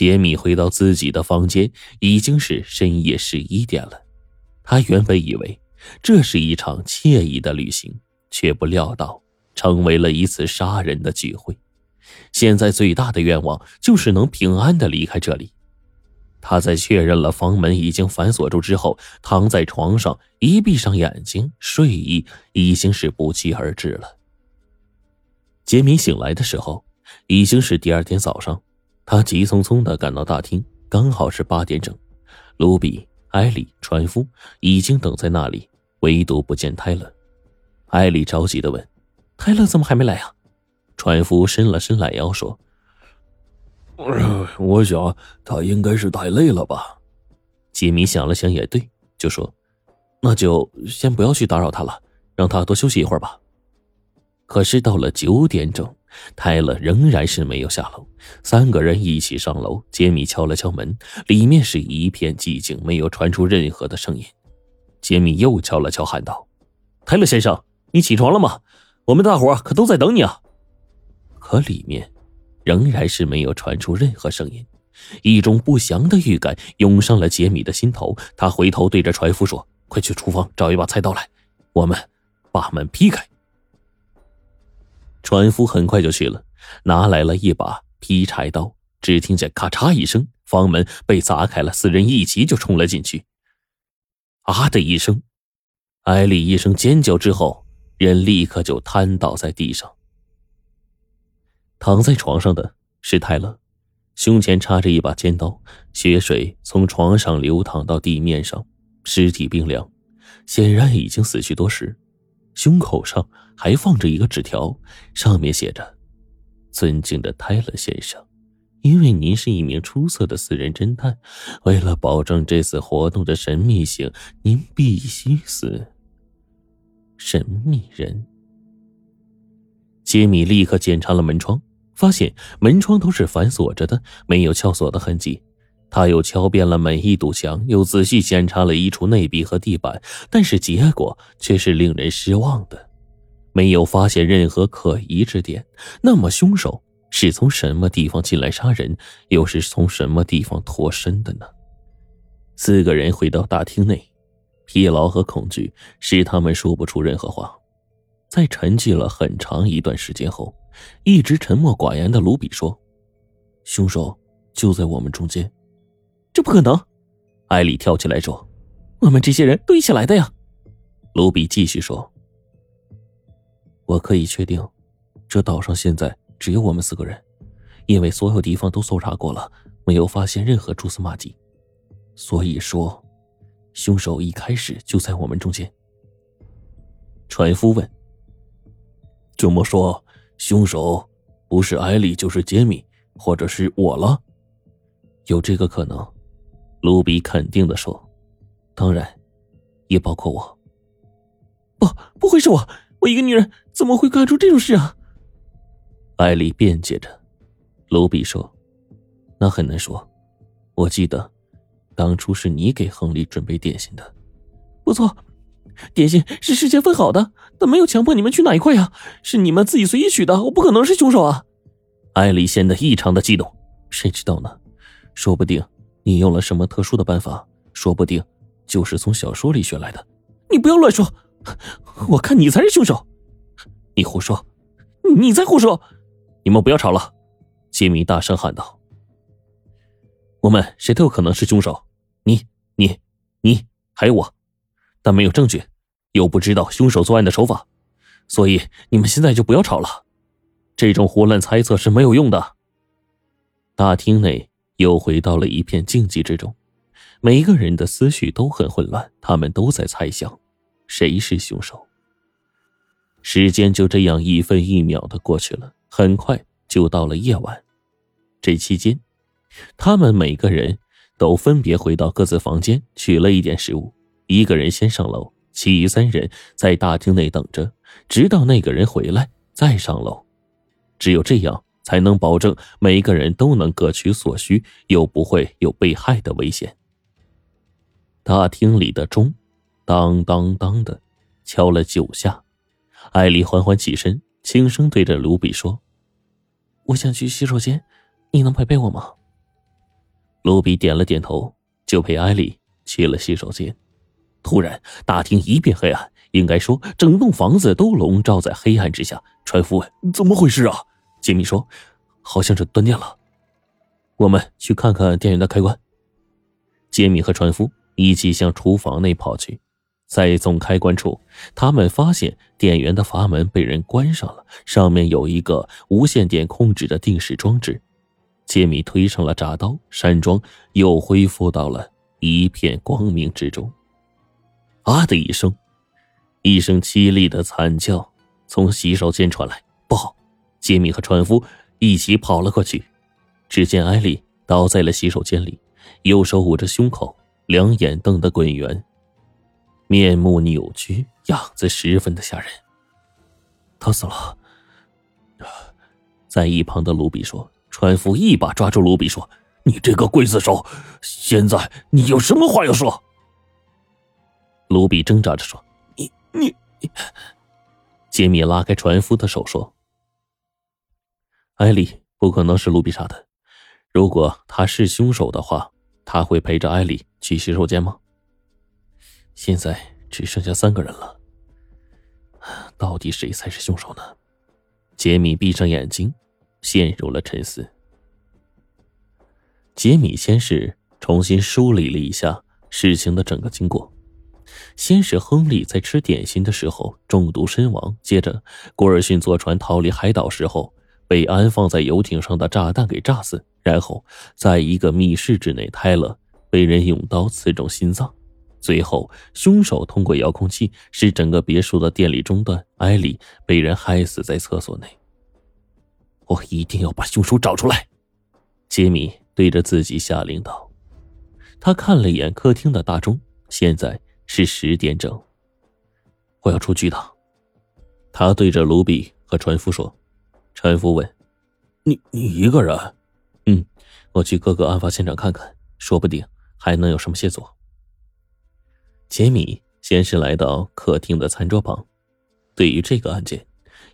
杰米回到自己的房间，已经是深夜十一点了。他原本以为这是一场惬意的旅行，却不料到成为了一次杀人的聚会。现在最大的愿望就是能平安的离开这里。他在确认了房门已经反锁住之后，躺在床上，一闭上眼睛，睡意已经是不期而至了。杰米醒来的时候，已经是第二天早上。他急匆匆的赶到大厅，刚好是八点整。卢比、艾丽、船夫已经等在那里，唯独不见泰勒。艾丽着急的问：“泰勒怎么还没来啊？”船夫伸了伸懒腰说。我想他应该是太累了吧。杰米想了想，也对，就说：“那就先不要去打扰他了，让他多休息一会儿吧。”可是到了九点整，泰勒仍然是没有下楼。三个人一起上楼，杰米敲了敲门，里面是一片寂静，没有传出任何的声音。杰米又敲了敲，喊道：“泰勒先生，你起床了吗？我们大伙可都在等你啊。”可里面。仍然是没有传出任何声音，一种不祥的预感涌上了杰米的心头。他回头对着船夫说：“快去厨房找一把菜刀来，我们把门劈开。”船夫很快就去了，拿来了一把劈柴刀。只听见咔嚓一声，房门被砸开了，四人一起就冲了进去。啊的一声，艾丽一声尖叫之后，人立刻就瘫倒在地上。躺在床上的是泰勒，胸前插着一把尖刀，血水从床上流淌到地面上，尸体冰凉，显然已经死去多时。胸口上还放着一个纸条，上面写着：“尊敬的泰勒先生，因为您是一名出色的私人侦探，为了保证这次活动的神秘性，您必须死。”神秘人。杰米立刻检查了门窗。发现门窗都是反锁着的，没有撬锁的痕迹。他又敲遍了每一堵墙，又仔细检查了衣橱内壁和地板，但是结果却是令人失望的，没有发现任何可疑之点。那么，凶手是从什么地方进来杀人，又是从什么地方脱身的呢？四个人回到大厅内，疲劳和恐惧使他们说不出任何话。在沉寂了很长一段时间后。一直沉默寡言的卢比说：“凶手就在我们中间，这不可能！”艾丽跳起来说：“我们这些人都一起来的呀！”卢比继续说：“我可以确定，这岛上现在只有我们四个人，因为所有地方都搜查过了，没有发现任何蛛丝马迹。所以说，凶手一开始就在我们中间。”船夫问：“这么说？”凶手不是艾丽就是杰米，或者是我了，有这个可能。卢比肯定的说：“当然，也包括我。”不，不会是我，我一个女人怎么会干出这种事啊？艾丽辩解着。卢比说：“那很难说，我记得，当初是你给亨利准备点心的。”不错。点心是事先分好的，但没有强迫你们取哪一块呀，是你们自己随意取的，我不可能是凶手啊！艾丽显得异常的激动，谁知道呢？说不定你用了什么特殊的办法，说不定就是从小说里学来的。你不要乱说，我看你才是凶手！你胡说，你才胡说！你们不要吵了！杰米大声喊道：“我们谁都有可能是凶手，你、你、你，还有我。”但没有证据，又不知道凶手作案的手法，所以你们现在就不要吵了。这种胡乱猜测是没有用的。大厅内又回到了一片静寂之中，每个人的思绪都很混乱，他们都在猜想谁是凶手。时间就这样一分一秒的过去了，很快就到了夜晚。这期间，他们每个人都分别回到各自房间，取了一点食物。一个人先上楼，其余三人在大厅内等着，直到那个人回来再上楼。只有这样，才能保证每一个人都能各取所需，又不会有被害的危险。大厅里的钟，当当当的敲了九下。艾丽缓缓起身，轻声对着卢比说：“我想去洗手间，你能陪陪我吗？”卢比点了点头，就陪艾丽去了洗手间。突然，大厅一片黑暗，应该说，整栋房子都笼罩在黑暗之下。船夫问：“怎么回事啊？”杰米说：“好像是断电了。”我们去看看电源的开关。杰米和船夫一起向厨房内跑去，在总开关处，他们发现电源的阀门被人关上了，上面有一个无线电控制的定时装置。杰米推上了闸刀，山庄又恢复到了一片光明之中。啊的一声，一声凄厉的惨叫从洗手间传来。杰米和船夫一起跑了过去。只见艾丽倒在了洗手间里，右手捂着胸口，两眼瞪得滚圆，面目扭曲，样子十分的吓人。他死了。在一旁的卢比说：“船夫一把抓住卢比说：‘你这个刽子手，现在你有什么话要说？’”卢比挣扎着说：“你你你。”杰米拉开船夫的手说：“艾丽不可能是卢比杀的。如果他是凶手的话，他会陪着艾丽去洗手间吗？现在只剩下三个人了，到底谁才是凶手呢？”杰米闭上眼睛，陷入了沉思。杰米先是重新梳理了一下事情的整个经过。先是亨利在吃点心的时候中毒身亡，接着古尔逊坐船逃离海岛时候被安放在游艇上的炸弹给炸死，然后在一个密室之内，泰勒被人用刀刺中心脏，最后凶手通过遥控器使整个别墅的电力中断，艾莉被人害死在厕所内。我一定要把凶手找出来，杰米对着自己下令道。他看了一眼客厅的大钟，现在。是十点整，我要出去一趟。他对着卢比和船夫说：“陈夫问，你你一个人？嗯，我去各个案发现场看看，说不定还能有什么线索。”杰米先是来到客厅的餐桌旁，对于这个案件，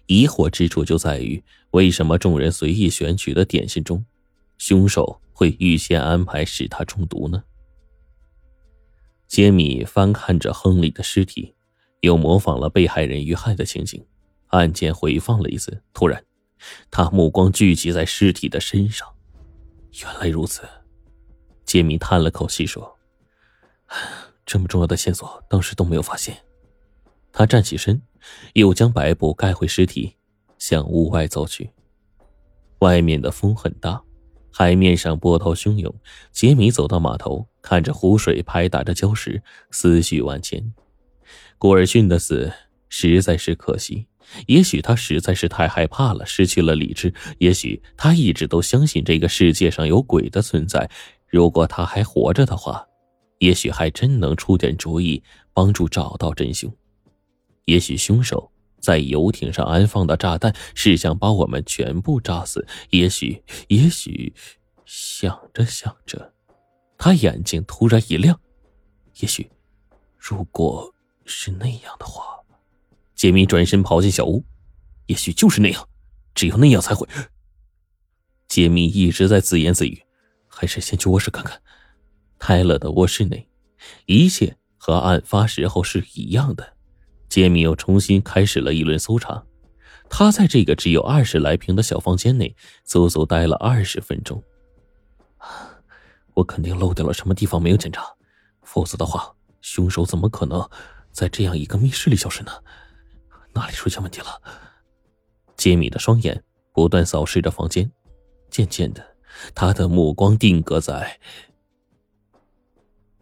疑惑之处就在于，为什么众人随意选取的点心中，凶手会预先安排使他中毒呢？杰米翻看着亨利的尸体，又模仿了被害人遇害的情景，案件回放了一次。突然，他目光聚集在尸体的身上。原来如此，杰米叹了口气说：“这么重要的线索，当时都没有发现。”他站起身，又将白布盖回尸体，向屋外走去。外面的风很大。海面上波涛汹涌，杰米走到码头，看着湖水拍打着礁石，思绪万千。古尔逊的死实在是可惜，也许他实在是太害怕了，失去了理智；也许他一直都相信这个世界上有鬼的存在。如果他还活着的话，也许还真能出点主意，帮助找到真凶。也许凶手。在游艇上安放的炸弹是想把我们全部炸死。也许，也许，想着想着，他眼睛突然一亮。也许，如果是那样的话，杰米转身跑进小屋。也许就是那样，只有那样才会。杰米一直在自言自语，还是先去卧室看看。泰勒的卧室内，一切和案发时候是一样的。杰米又重新开始了一轮搜查，他在这个只有二十来平的小房间内足足待了二十分钟。我肯定漏掉了什么地方没有检查，否则的话，凶手怎么可能在这样一个密室里消失呢？哪里出现问题了？杰米的双眼不断扫视着房间，渐渐的，他的目光定格在……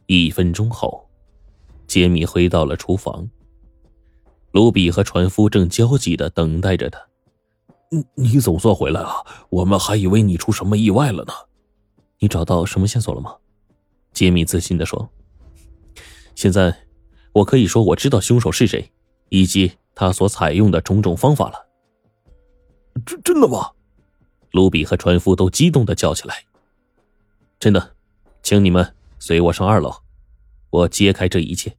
一分钟后，杰米回到了厨房。卢比和船夫正焦急的等待着他。你你总算回来了，我们还以为你出什么意外了呢。你找到什么线索了吗？杰米自信的说：“现在，我可以说我知道凶手是谁，以及他所采用的种种方法了。”真真的吗？卢比和船夫都激动的叫起来：“真的，请你们随我上二楼，我揭开这一切。”